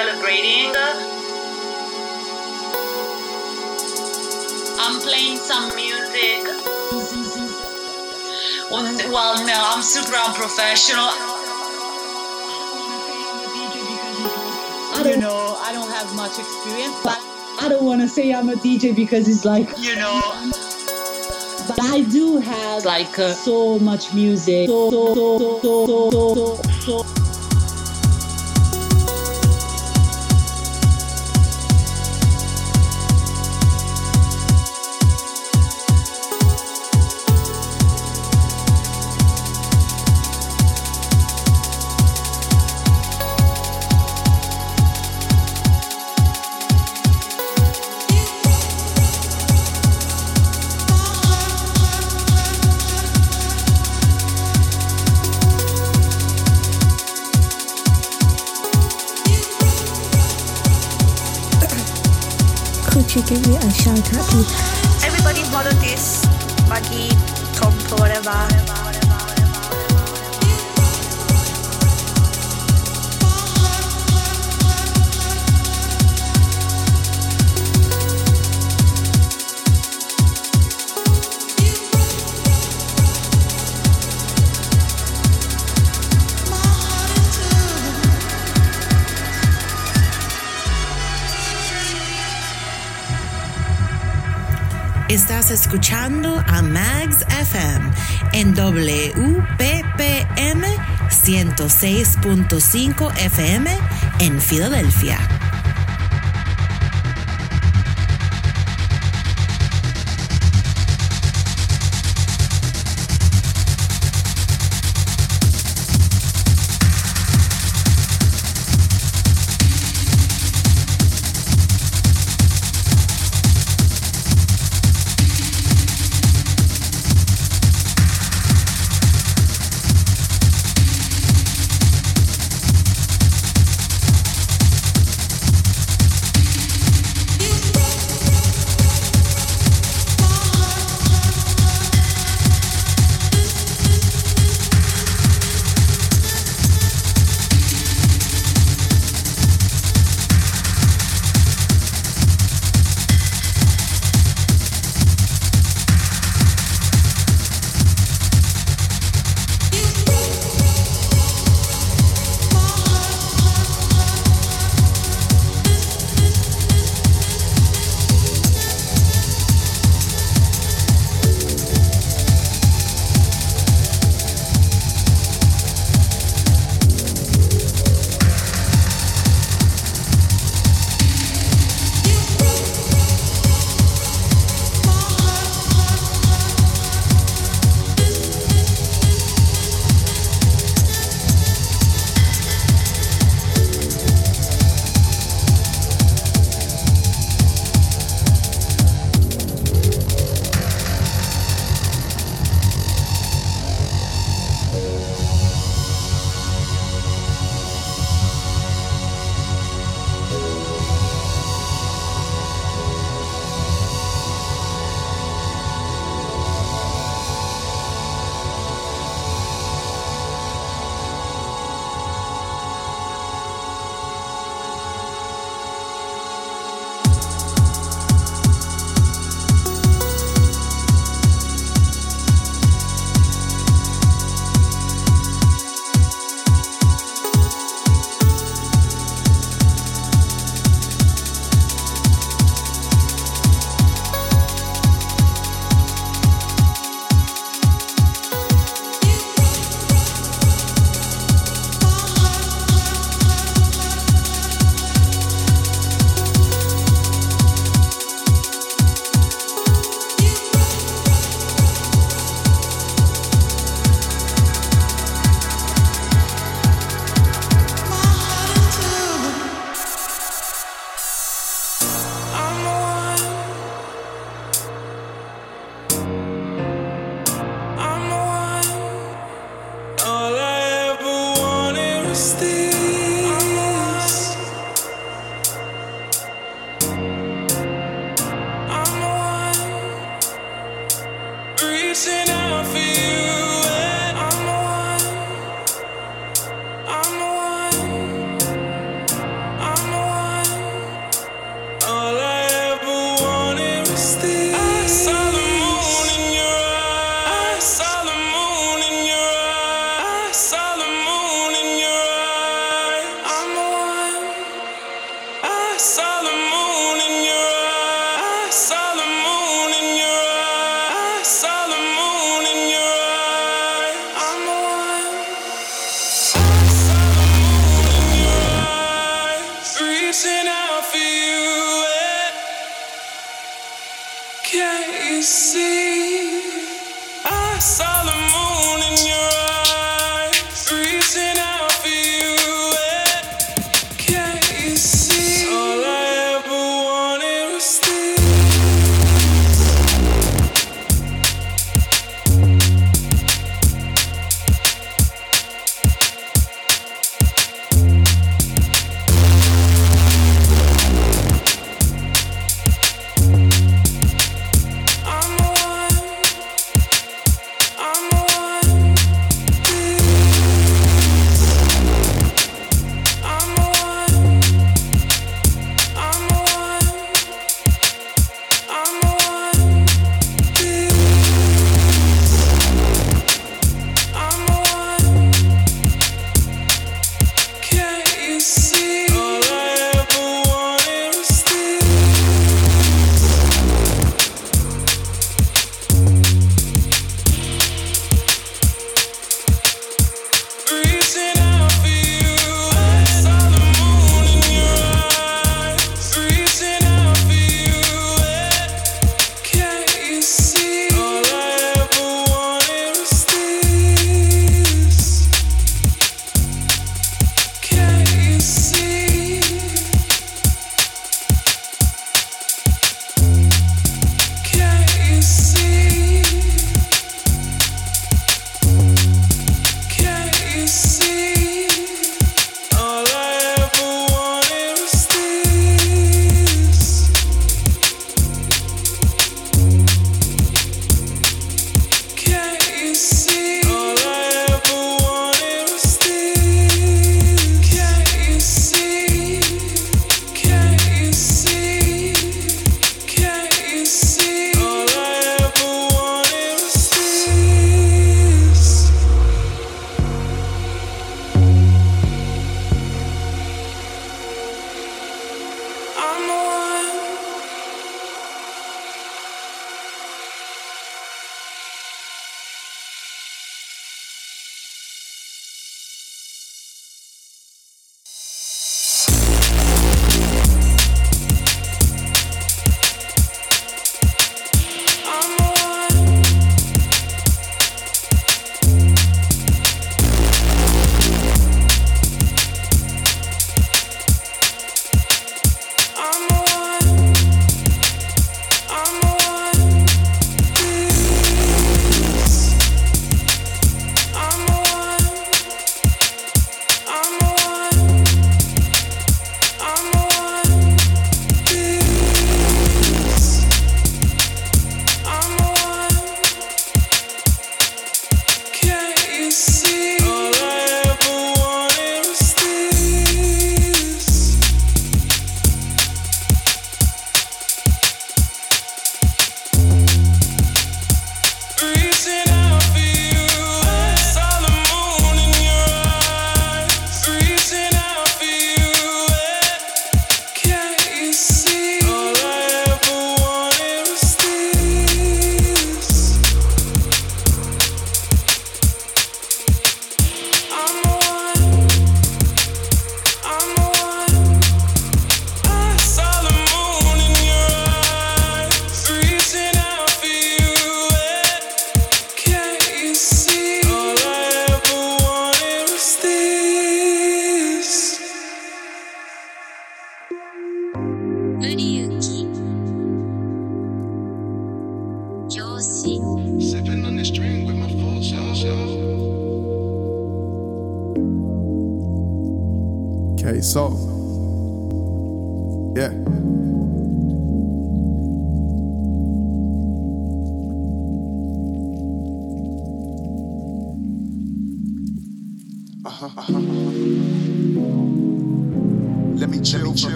sort of celebrating. I'm playing some music. Well, no, I'm super unprofessional. You know, I don't have much experience, but I don't want to say I'm a DJ because it's like, you know. But I do have like uh, so much music. So, so, so, Estás escuchando a Mags FM en WPPM 106.5 FM en Filadelfia.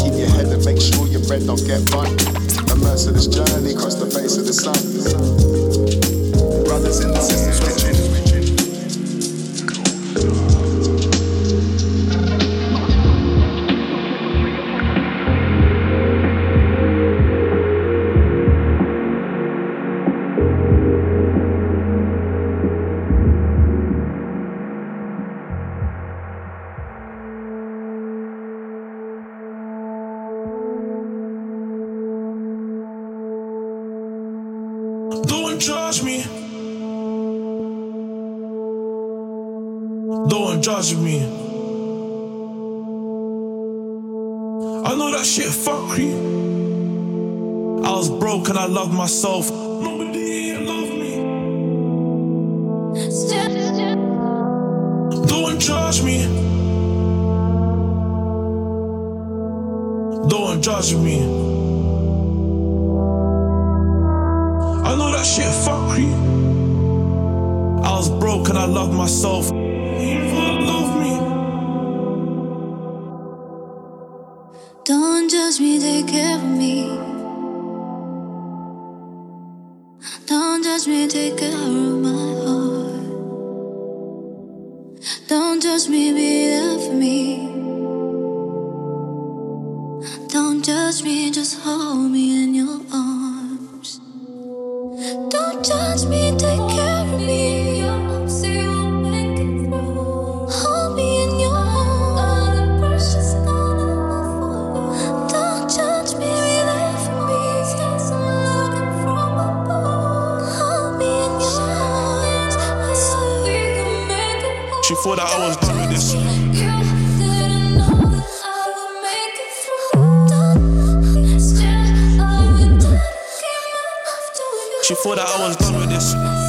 Keep your head and make sure your bread don't get burnt. A merciless journey across the face of the sun. Brothers in the system loved myself. Nobody loved me. Don't judge me. Don't judge me. I know that shit fuck me. I was broke and I loved myself. She thought that I was done with this. She thought that I was done with this.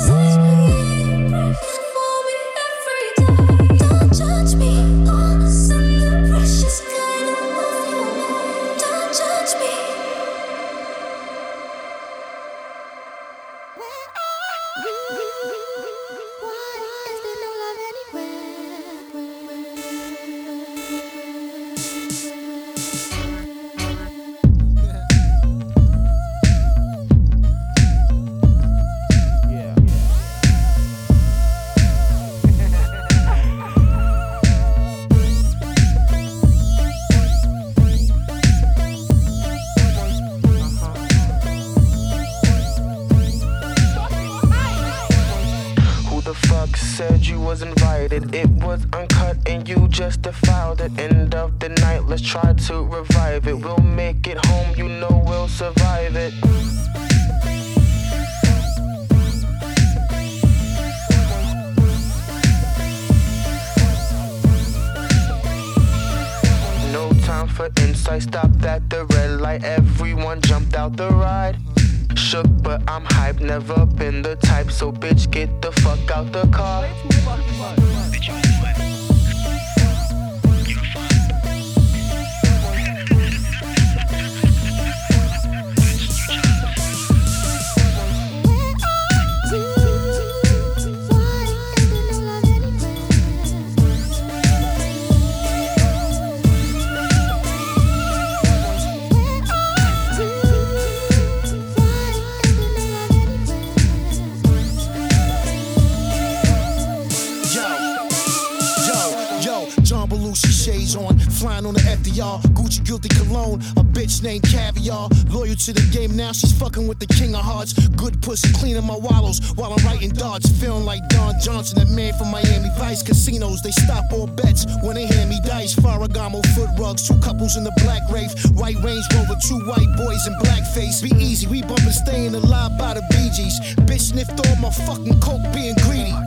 FDR, Gucci guilty cologne, a bitch named Caviar, loyal to the game now, she's fucking with the king of hearts, good pussy cleaning my wallows while I'm writing darts, feeling like Don Johnson, that man from Miami Vice. Casinos, they stop all bets when they hand me dice, Ferragamo foot rugs, two couples in the black Wraith, white Range Rover, two white boys in blackface, be easy, we bumpin' staying alive by the Gees, bitch sniffed all my fucking coke being greedy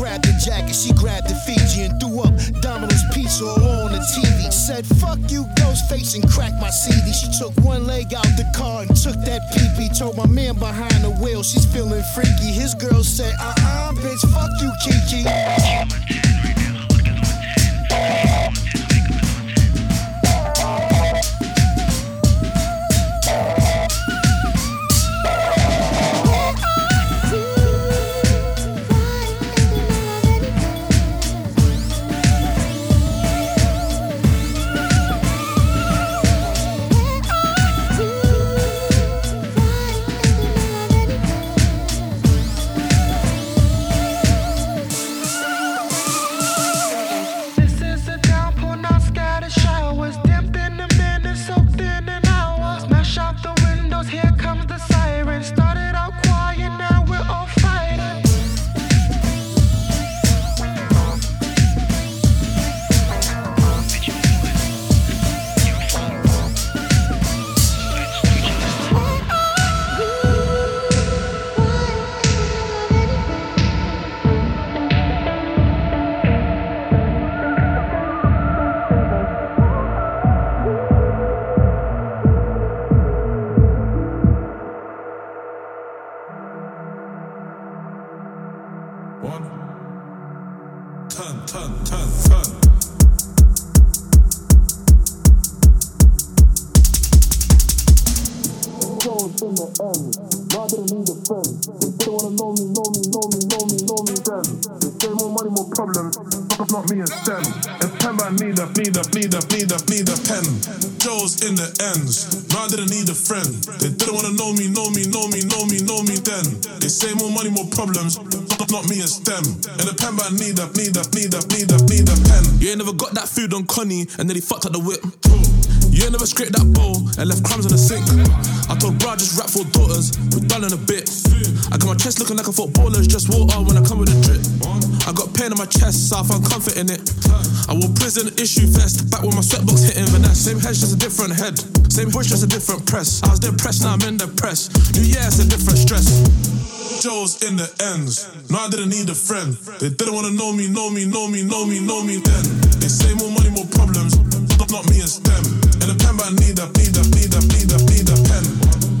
grabbed the jacket, she grabbed the Fiji and threw up Domino's pizza all on the TV. Said, fuck you, Ghostface, and cracked my CD. She took one leg out the car and took that PP. Told my man behind the wheel she's feeling freaky. His girl said, uh uh-uh, uh, bitch, fuck you, Kiki. In the ends. No, I didn't need a friend. They didn't wanna know me, know me, know me, know me, know me then. They say more money, more problems. Not, not me and them. And the pen need a, need a, need a, need a, need ain't never got that food on Connie and then he fucked up the whip. Mm. You ain't never scraped that bowl and left crumbs in the sink. I told bro, just rap for daughters, we're done in a bit. I got my chest looking like a footballer's just water when I come with a drip. I got pain in my chest, so I found comfort in it. I wore prison issue vest, back when my sweatbox hitting Vanessa. Same head, just a different head. Same push, just a different press. I was depressed, now I'm in the press. New year, it's a different stress. Joe's in the ends. No, I didn't need a friend. They didn't wanna know me, know me, know me, know me, know me then. They say more money, more problems. Not, not me and Stem. And the pen, but I need a, need a, need a, need a, need a pen.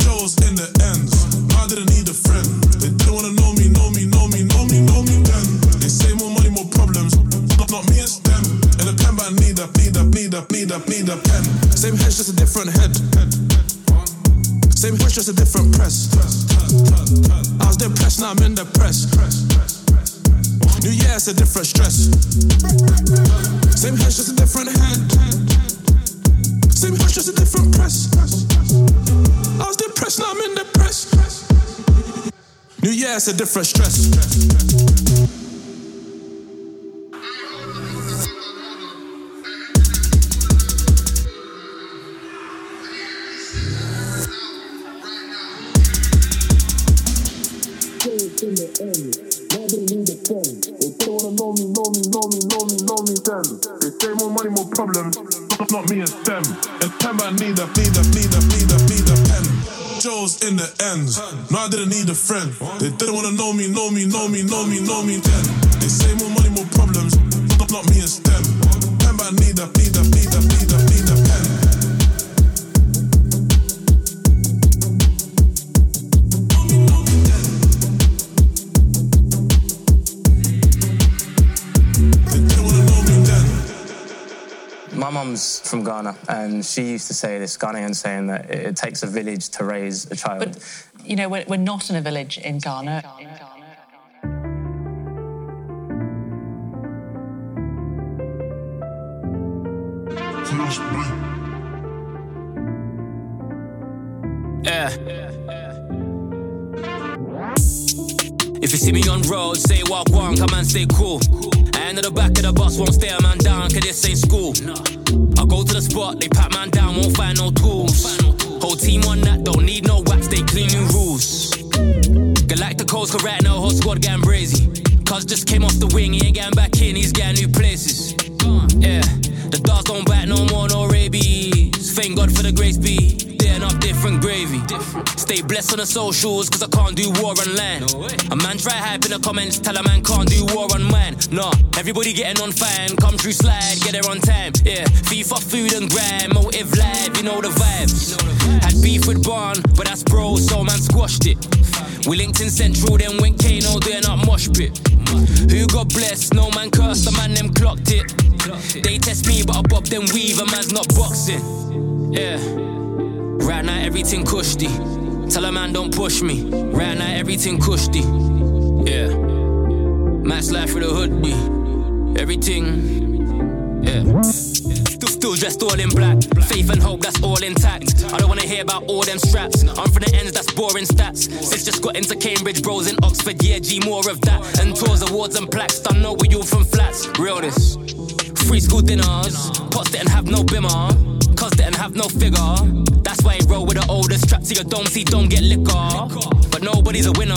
Joe's in the ends. I didn't need a friend. They didn't wanna know me, know me, know me, know me, know me then. They say more money, more problems. Not, not me and Stem. And the pen, but I need a, need a, need a, need a, pen. Same head, just a different head. Same push, just a different press. I was depressed, now I'm in the press. New year, it's a different stress. Same head, just a different head. Same push, just a different press. I was depressed, now I'm in the press. New year, it's a different stress. Ends. No, I didn't need a friend. They didn't wanna know me, know me, know me, know me, know me then. They say more money, more problems. Not, me and. Pen, but I need need mum's from Ghana, and she used to say this Ghanaian saying that it, it takes a village to raise a child. But, you know, we're, we're not in a village in Ghana. Yeah. If you see me on road, say walk one, come and stay cool. End at the back of the bus, won't stare man down, cause this ain't school. I go to the spot, they pat man down, won't find no tools. Whole team on that, don't need no wax, they clean new rules. Galacticos, cause right whole squad getting brazy. Cuz just came off the wing, he ain't getting back in, he's getting new places. Yeah, the dogs don't bite no more, no rabies. Thank God for the grace be, different gravy. Stay blessed on the socials, cause I can't do war online. A man try hype in the comments, tell a man can't do war on man. Nah, everybody getting on fine, come through slide, get there on time. Yeah, FIFA, food and grind, motive live, you know the vibes. Had beef with Barn, but that's bro, so man squashed it. We linked in Central, then went Kano doing up mosh pit. Who got blessed? no man cursed, the man them clocked it. They test me, but I bob them weave, a man's not boxing. Yeah. Right now everything cushy. Tell a man don't push me. Right now everything cushy. Yeah. Max life with a hoodie. Everything. Yeah. Still, dressed all in black. Faith and hope, that's all intact. I don't wanna hear about all them straps. I'm from the ends, that's boring stats. Sis just got into Cambridge, bros in Oxford, yeah, G, more of that. And tours, awards, and plaques. Don't know we all from flats. Realness. Free school dinners. Pots didn't have no bimmer. Cuz didn't have no figure. That's why he roll with the oldest. Strapped to your dome, see, don't get liquor. But nobody's a winner.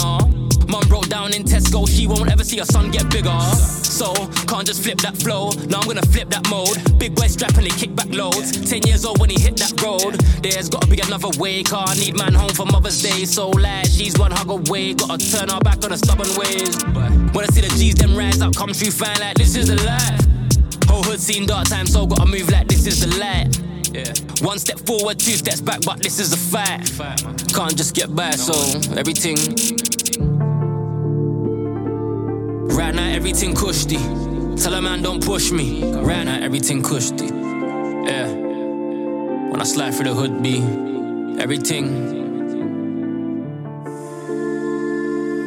Mum broke down in Tesco, she won't ever see her son get bigger. So, can't just flip that flow. Now I'm gonna flip that mode. Big boy strapping, they kick back loads. Ten years old when he hit that road. There's gotta be another way, car. Need man home for Mother's Day. So, lad, she's one hug away. Gotta turn her back on the stubborn ways. When I see the G's, them rise up, come through, fine like this is the life. Whole hood seen dark times, so gotta move like this is the light. Yeah. One step forward, two steps back, but this is a fight. Can't just get by, so everything. Right now, everything cushy. Tell a man don't push me. Right now, everything cushy. Yeah. When I slide through the hood, be everything.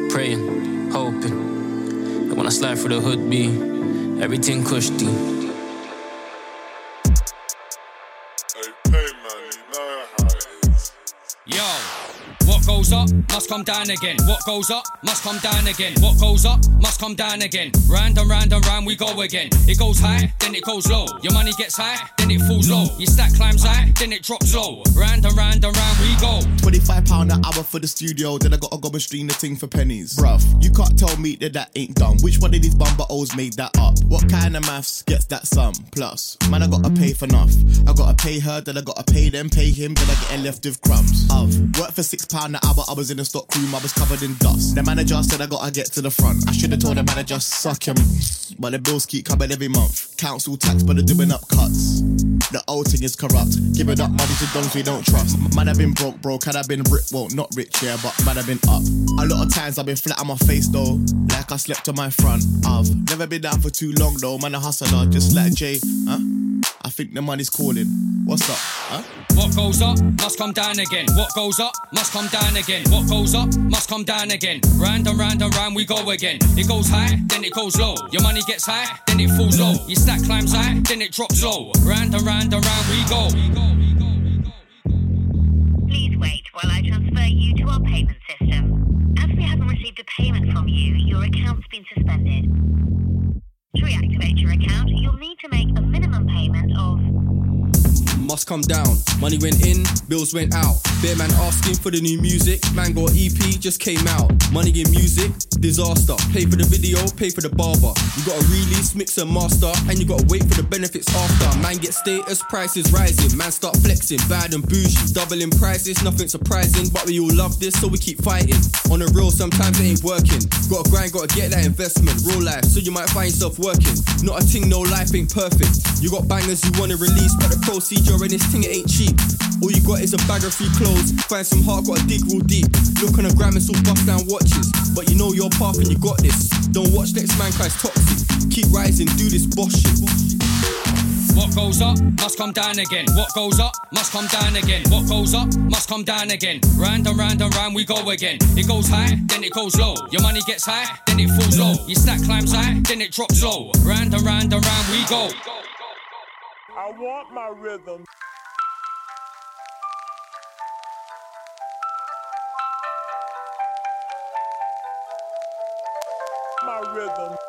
Praying, hoping. When I slide through the hood, be everything cushy. Up must come down again. What goes up must come down again. What goes up must come down again. Round and round and round we go again. It goes high, then it goes low. Your money gets high, then it falls low. Your stack climbs high, then it drops low. Round and round and round we go. 25 pound an hour for the studio, then I gotta go and stream the thing for pennies. Bruv, you can't tell me that that ain't done. Which one of these bumper O's made that up? What kind of maths gets that sum? Plus, man, I gotta pay for enough. I gotta pay her, then I gotta pay them, pay him, then I getting left with crumbs. I've worked for six pound an hour, I was in the stock room, I was covered in dust. The manager said I gotta get to the front. I should have told the manager, suck him. But the bills keep coming every month. Council tax, but they're doing up cuts. The old thing is corrupt. Giving up money to dons we don't trust. Man, I've been broke, broke. Had I been rich, well, not rich, yeah, but man, I've been up. A lot of times I've been flat on my face though, like I slept on my front. I've never been down for too long though, man, a hustler, just like Jay, huh? I think the money's calling. What's up, huh? What goes up must come down again. What goes up must come down again. What goes up must come down again. Round and round and round we go again. It goes high, then it goes low. Your money gets high, then it falls low. Your stack climbs high, then it drops low. Round and round and round we go. Please wait while I transfer you to our payment system. As we haven't received a payment from you, your account's been suspended. To reactivate your account, you'll need to make a minimum payment of must come down. Money went in, bills went out. Bear man asking for the new music. Man got EP just came out. Money in music, disaster. Pay for the video, pay for the barber. You gotta release, mix and master, and you gotta wait for the benefits after. Man get status, prices rising. Man start flexing, bad and bougie. Doubling prices, nothing surprising. But we all love this, so we keep fighting. On the real, sometimes it ain't working. Gotta grind, gotta get that investment. Real life, so you might find yourself working. Not a thing, no life ain't perfect. You got bangers you wanna release, but the procedure in this thing it ain't cheap. All you got is a bag of free clothes. Find some heart, gotta dig real deep. Look on the gram, it's all bust down watches. But you know your path and you got this. Don't watch next man cries toxic. Keep rising, do this boss shit. What goes up must come down again. What goes up must come down again. What goes up must come down again. Round and round and round we go again. It goes high, then it goes low. Your money gets high, then it falls low. Your stack climbs high, then it drops low. Round and round and round we go. I want my rhythm. My rhythm.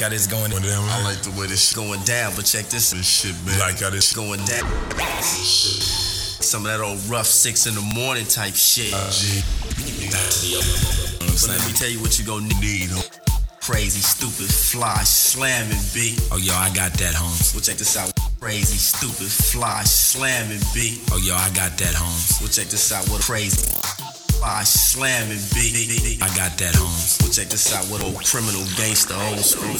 Like how this going down, man? I like the way this shit going down, but check this. This shit, man. Like how this going down? Some of that old rough six in the morning type shit. Uh, Back to the old. But let me tell you what you gonna need. Crazy, stupid, fly, slamming beat. Oh, yo, I got that, Holmes. Well, check this out. Crazy, stupid, fly, slamming beat. Oh, yo, I got that, Holmes. Well, check this out. What a crazy, fly, slamming beat. I got that, um, Holmes. Well, check this out. with old criminal gangster, old school.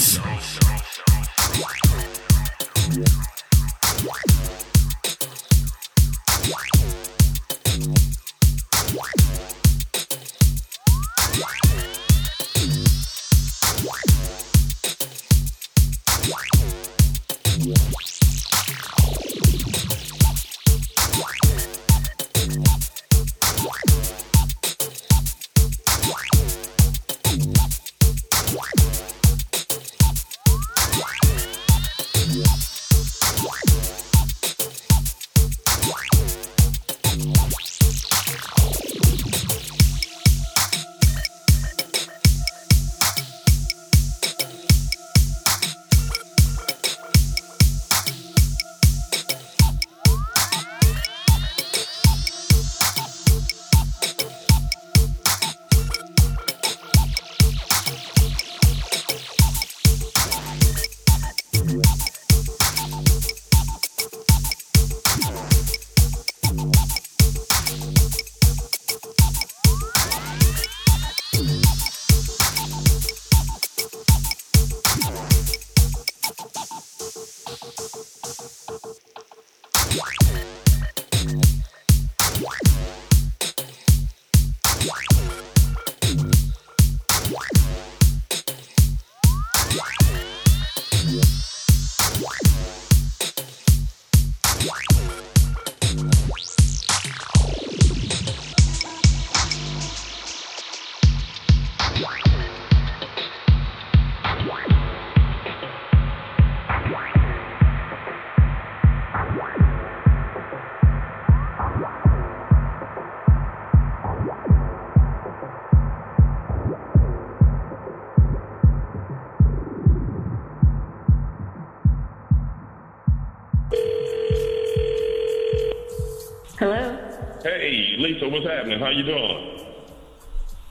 Happening? How you doing?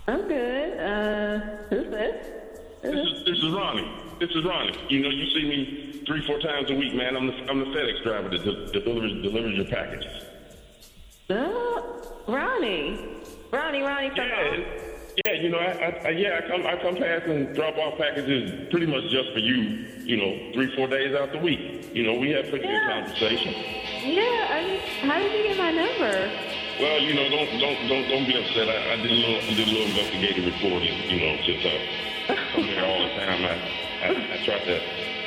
I'm good. Uh, who's this? This is this is Ronnie. This is Ronnie. You know, you see me three, four times a week, man. I'm the I'm the FedEx driver that de- delivers delivers your packages. Oh, Ronnie. Ronnie, Ronnie from Yeah, yeah. You know, I, I, I yeah, I come I come past and drop off packages pretty much just for you. You know, three, four days out the week. You know, we have pretty good conversation. Yeah, I just, how did you get my number? Well, you know, don't don't don't don't be upset. I, I did a little I did a little investigative reporting. You know, since I come here all the time, I, I I tried to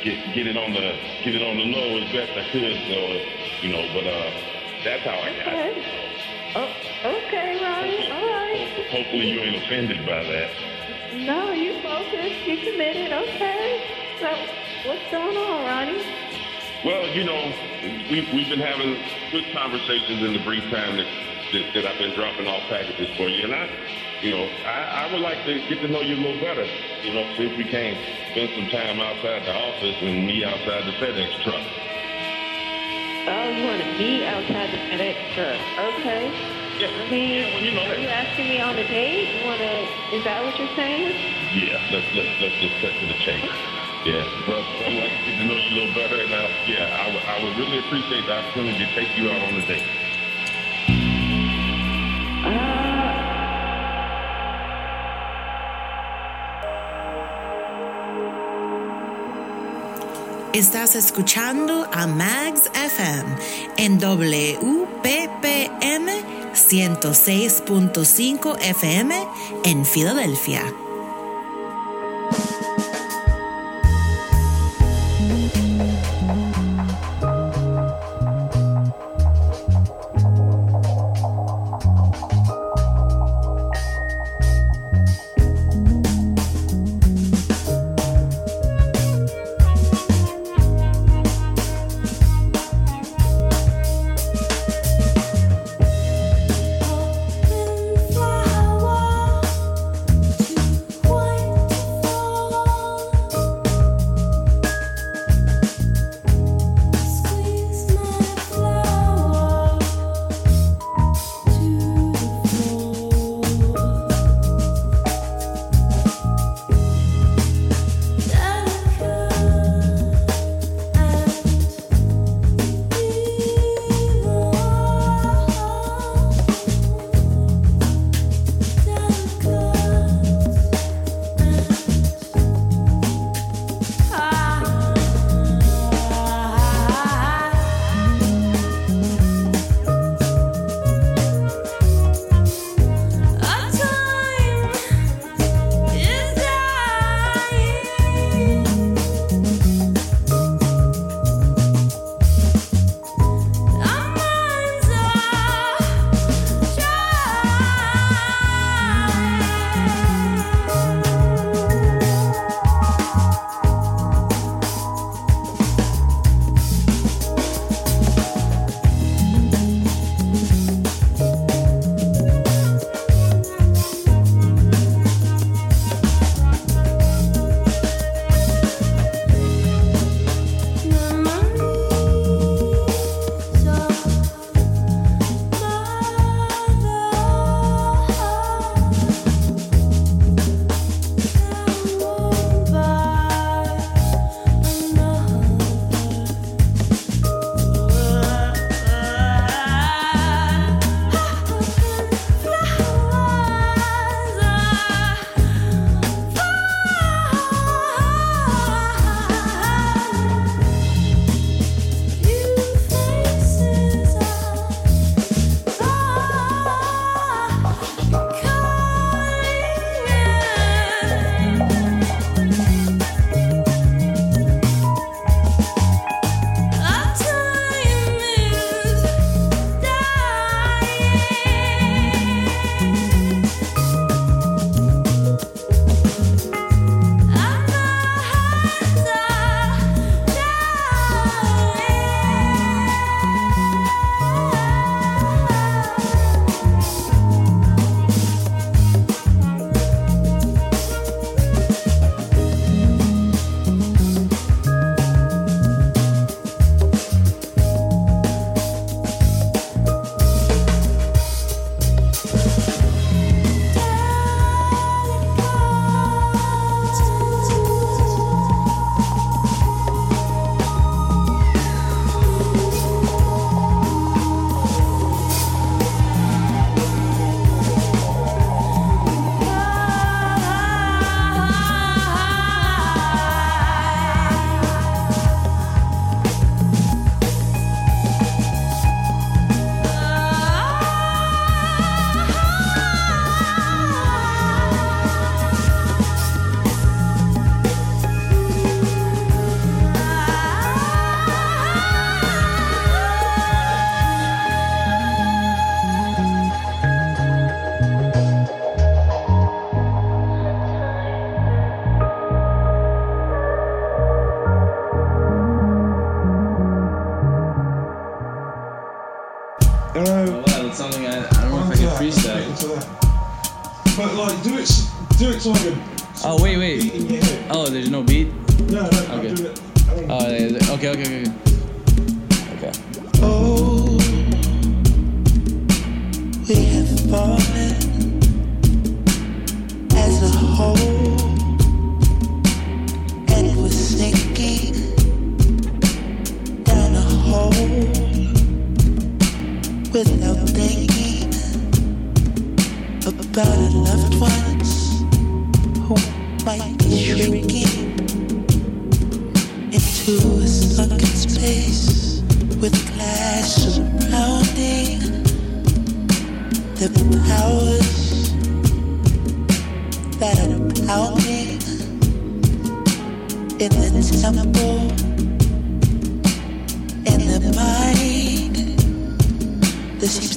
get get it on the get it on the low as best I could. So you know, but uh, that's how I got it. Okay. Oh, okay, Ronnie. All right. Hopefully, you ain't offended by that. No, you focused. You committed. Okay. So, what's going on, Ronnie? Well, you know, we've, we've been having good conversations in the brief time that, that, that I've been dropping off packages for you, and I, you know, I, I would like to get to know you a little better. You know, see if we can spend some time outside the office and me outside the FedEx truck. Oh, you want to be outside the FedEx truck? Okay. Yeah, I mean, yeah, well, you know are you asking me on a date? You want to? Is that what you're saying? Yeah, let's let's let's just cut to the chase. Yeah, but like to know you a little better, and uh, yeah, I I would really appreciate the opportunity to take you out on a date. Estás escuchando a Mags FM en WPPM 106.5 FM en Filadelfia.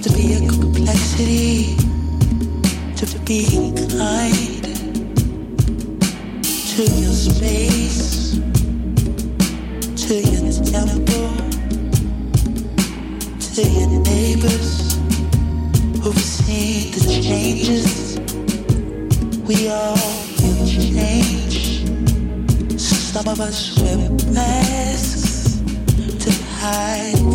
To be a complexity to being kind to your space, to your temple, to your neighbors who've seen the changes. We all feel change. Some of us wear masks to hide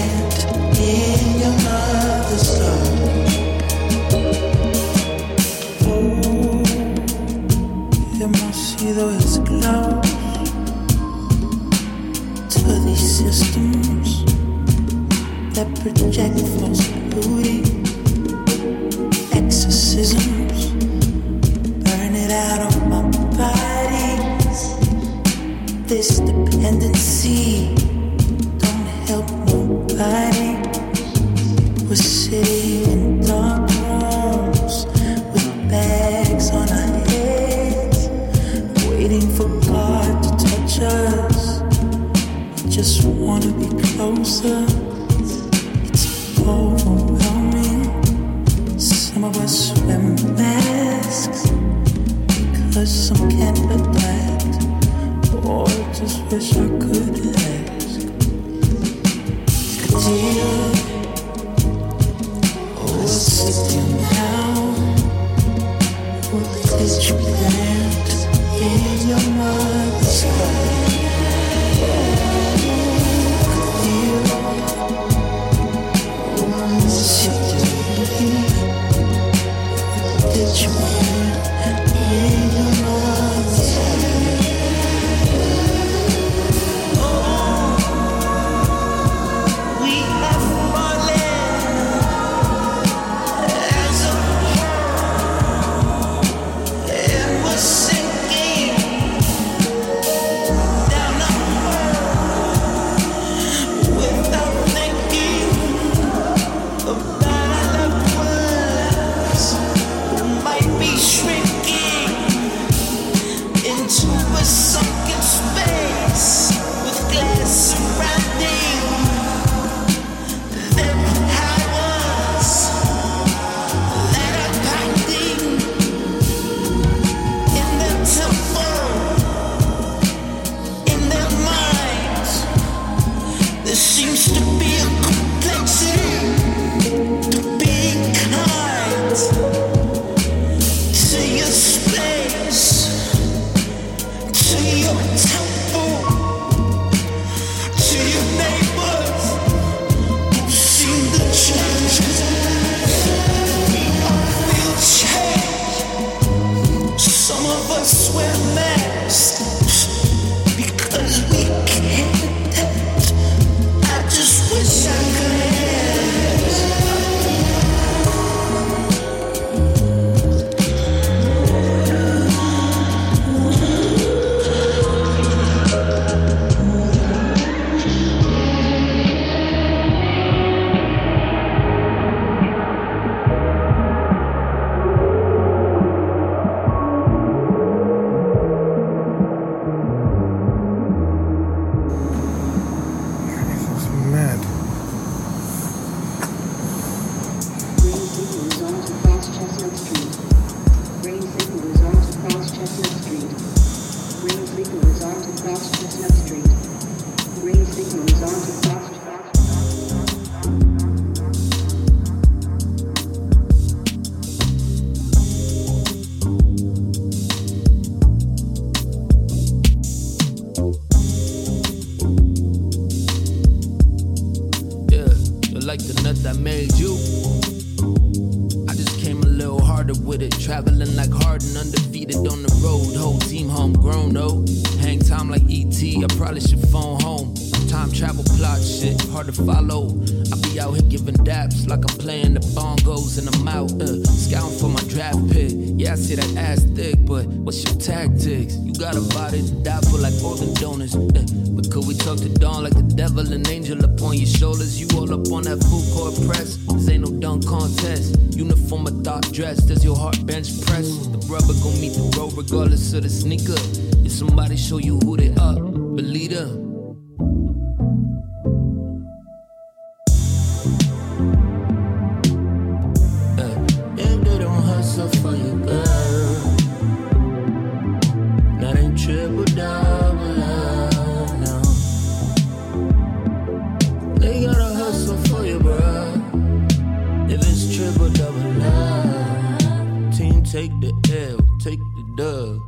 sido esclavos to these systems that project false beauty, exorcisms, burn it out on my. This dependency did you plant in your mother's heart? Take the L, take the dub.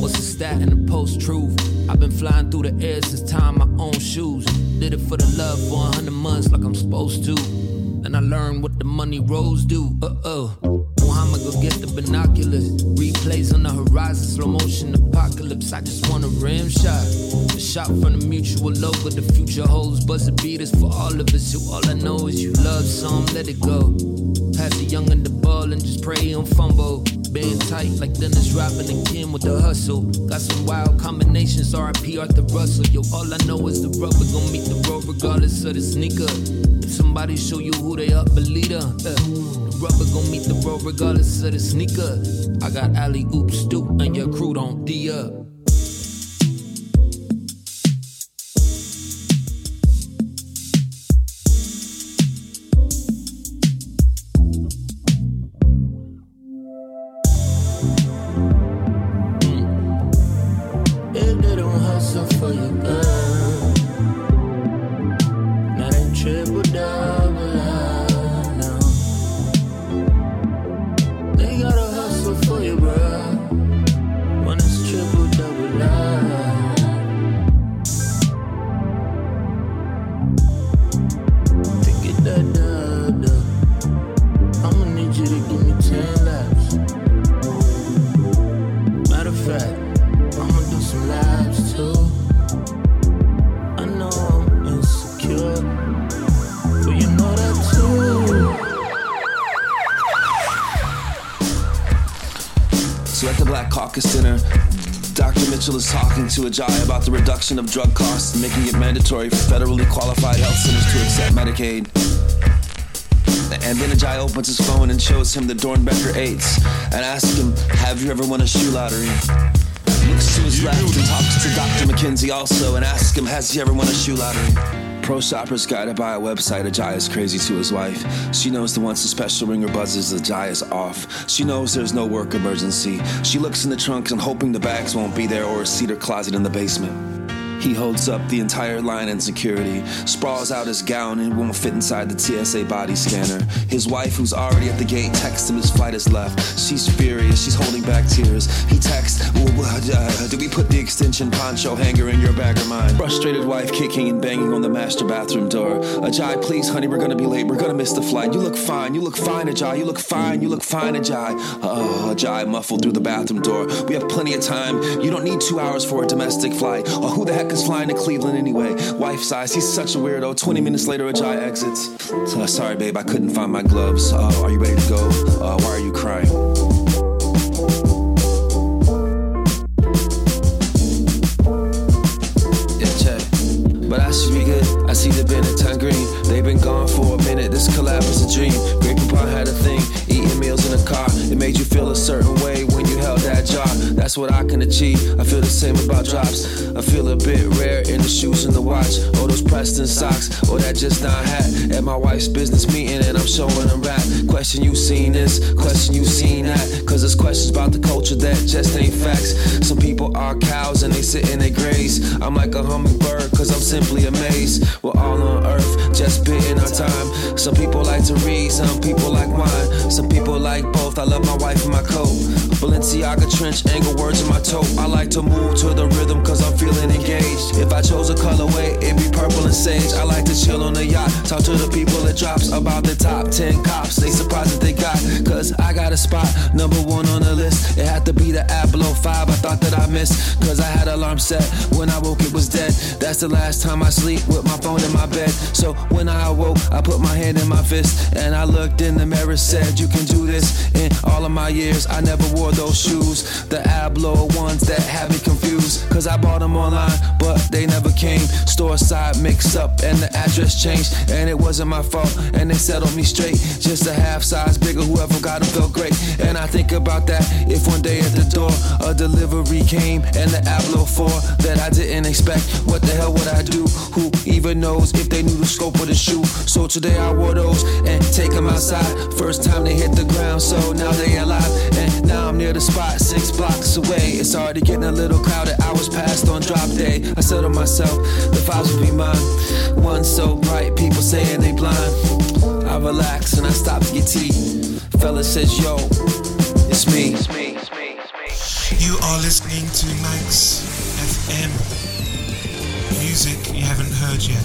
What's the stat in the post truth? I've been flying through the air since tying my own shoes. Did it for the love for a hundred months like I'm supposed to. And I learned what the money rolls do. Uh oh. Muhammad go get the binoculars. Replays on the horizon, slow motion apocalypse. I just want a rim shot. A shot from the mutual logo. The future holds buzzer beaters for all of us. Who all I know is you love some, let it go. Pass the young and the ball and just pray don't fumble. Being tight like Dennis Robin and Kim with the hustle. Got some wild combinations, RIP Arthur Russell. Yo, all I know is the rubber gon' meet the road regardless of the sneaker. If somebody show you who they up, believe them. Uh, the rubber gon' meet the road regardless of the sneaker. I got alley oop stoop and your crew don't D up. So at the Black Caucus dinner, Dr. Mitchell is talking to Ajai about the reduction of drug costs and making it mandatory for federally qualified health centers to accept Medicaid. And then Ajai opens his phone and shows him the Doernbecher 8s and asks him, Have you ever won a shoe lottery? Looks to his left and talks to Dr. McKenzie also and asks him, Has he ever won a shoe lottery? Pro Shopper's guided by a website. Ajai is crazy to his wife. She knows that once the special ringer buzzes, Ajai is off. She knows there's no work emergency. She looks in the trunk and hoping the bags won't be there or a cedar closet in the basement. He holds up the entire line in security, sprawls out his gown and won't fit inside the TSA body scanner. His wife, who's already at the gate, texts him his flight is left. She's furious, she's holding back tears. He texts, well, uh, Do we put the extension poncho hanger in your bag or mine? Frustrated wife kicking and banging on the master bathroom door. Ajai, please, honey, we're gonna be late. We're gonna miss the flight. You look fine, you look fine, Ajai. You look fine, you look fine, Ajai. Oh, Ajai muffled through the bathroom door. We have plenty of time. You don't need two hours for a domestic flight. Oh, who the heck is flying to Cleveland anyway? Wife sighs. He's such a weirdo. 20 minutes later, Ajai exits. Uh, sorry, babe, I couldn't find my gloves. Uh, are you ready to go? Uh, why are you crying? But I should be good. I see the Benetton green. They've been gone for a minute. This collab is a dream. Grape and had a thing. Eating meals in a car. It made you feel a certain way when you held that jar. That's what I can achieve. I feel the same about drops. I feel a bit rare in the shoes and the watch. Or those Preston socks. Or that just not hat. At my wife's business meeting and I'm showing them rap. Question you seen this. Question you seen that. Cause it's questions about the culture that just ain't facts. Some people are cows and they sit in their graves. I'm like a hummingbird cause I'm simply amazed. We're all on earth, just biding our time. Some people like to read, some people like wine. Some people like both. I love my wife and my coat. Balenciaga trench, angle words in my toe. I like to move to the rhythm cause I'm feeling engaged. If I chose a colorway, it'd be purple and sage. I like to chill on the yacht, talk to the people it drops about the top 10 cops. They surprised that they got, cause I got a spot, number one on the list. It had to be the below five, I thought that I missed. Cause I had alarm set, when I woke it was dead. That's the last time I sleep with my phone in my bed. So when I awoke, I put my hand in my fist and I looked in the mirror, said, You can do this. In all of my years, I never wore those shoes. The Abloh ones that had me confused. Cause I bought them online, but they never came. Store side mix up and the address changed. And it wasn't my fault, and they settled me straight. Just a half size bigger, whoever got them felt great. And I think about that if one day at the door a delivery came and the Abloh 4 that I didn't expect. What the hell would I do? Who even knows if they knew the scope of the shoe? So today I wore those and take them outside. First time they hit the ground, so now they alive. And now I'm near the spot, six blocks away. It's already getting a little crowded. Hours passed on drop day. I said to myself, the vibes will be mine. One so bright, people saying they blind. I relax and I stop to get tea. Fella says, yo, it's me. It's me. You are listening to Magz FM. Music you haven't heard yet.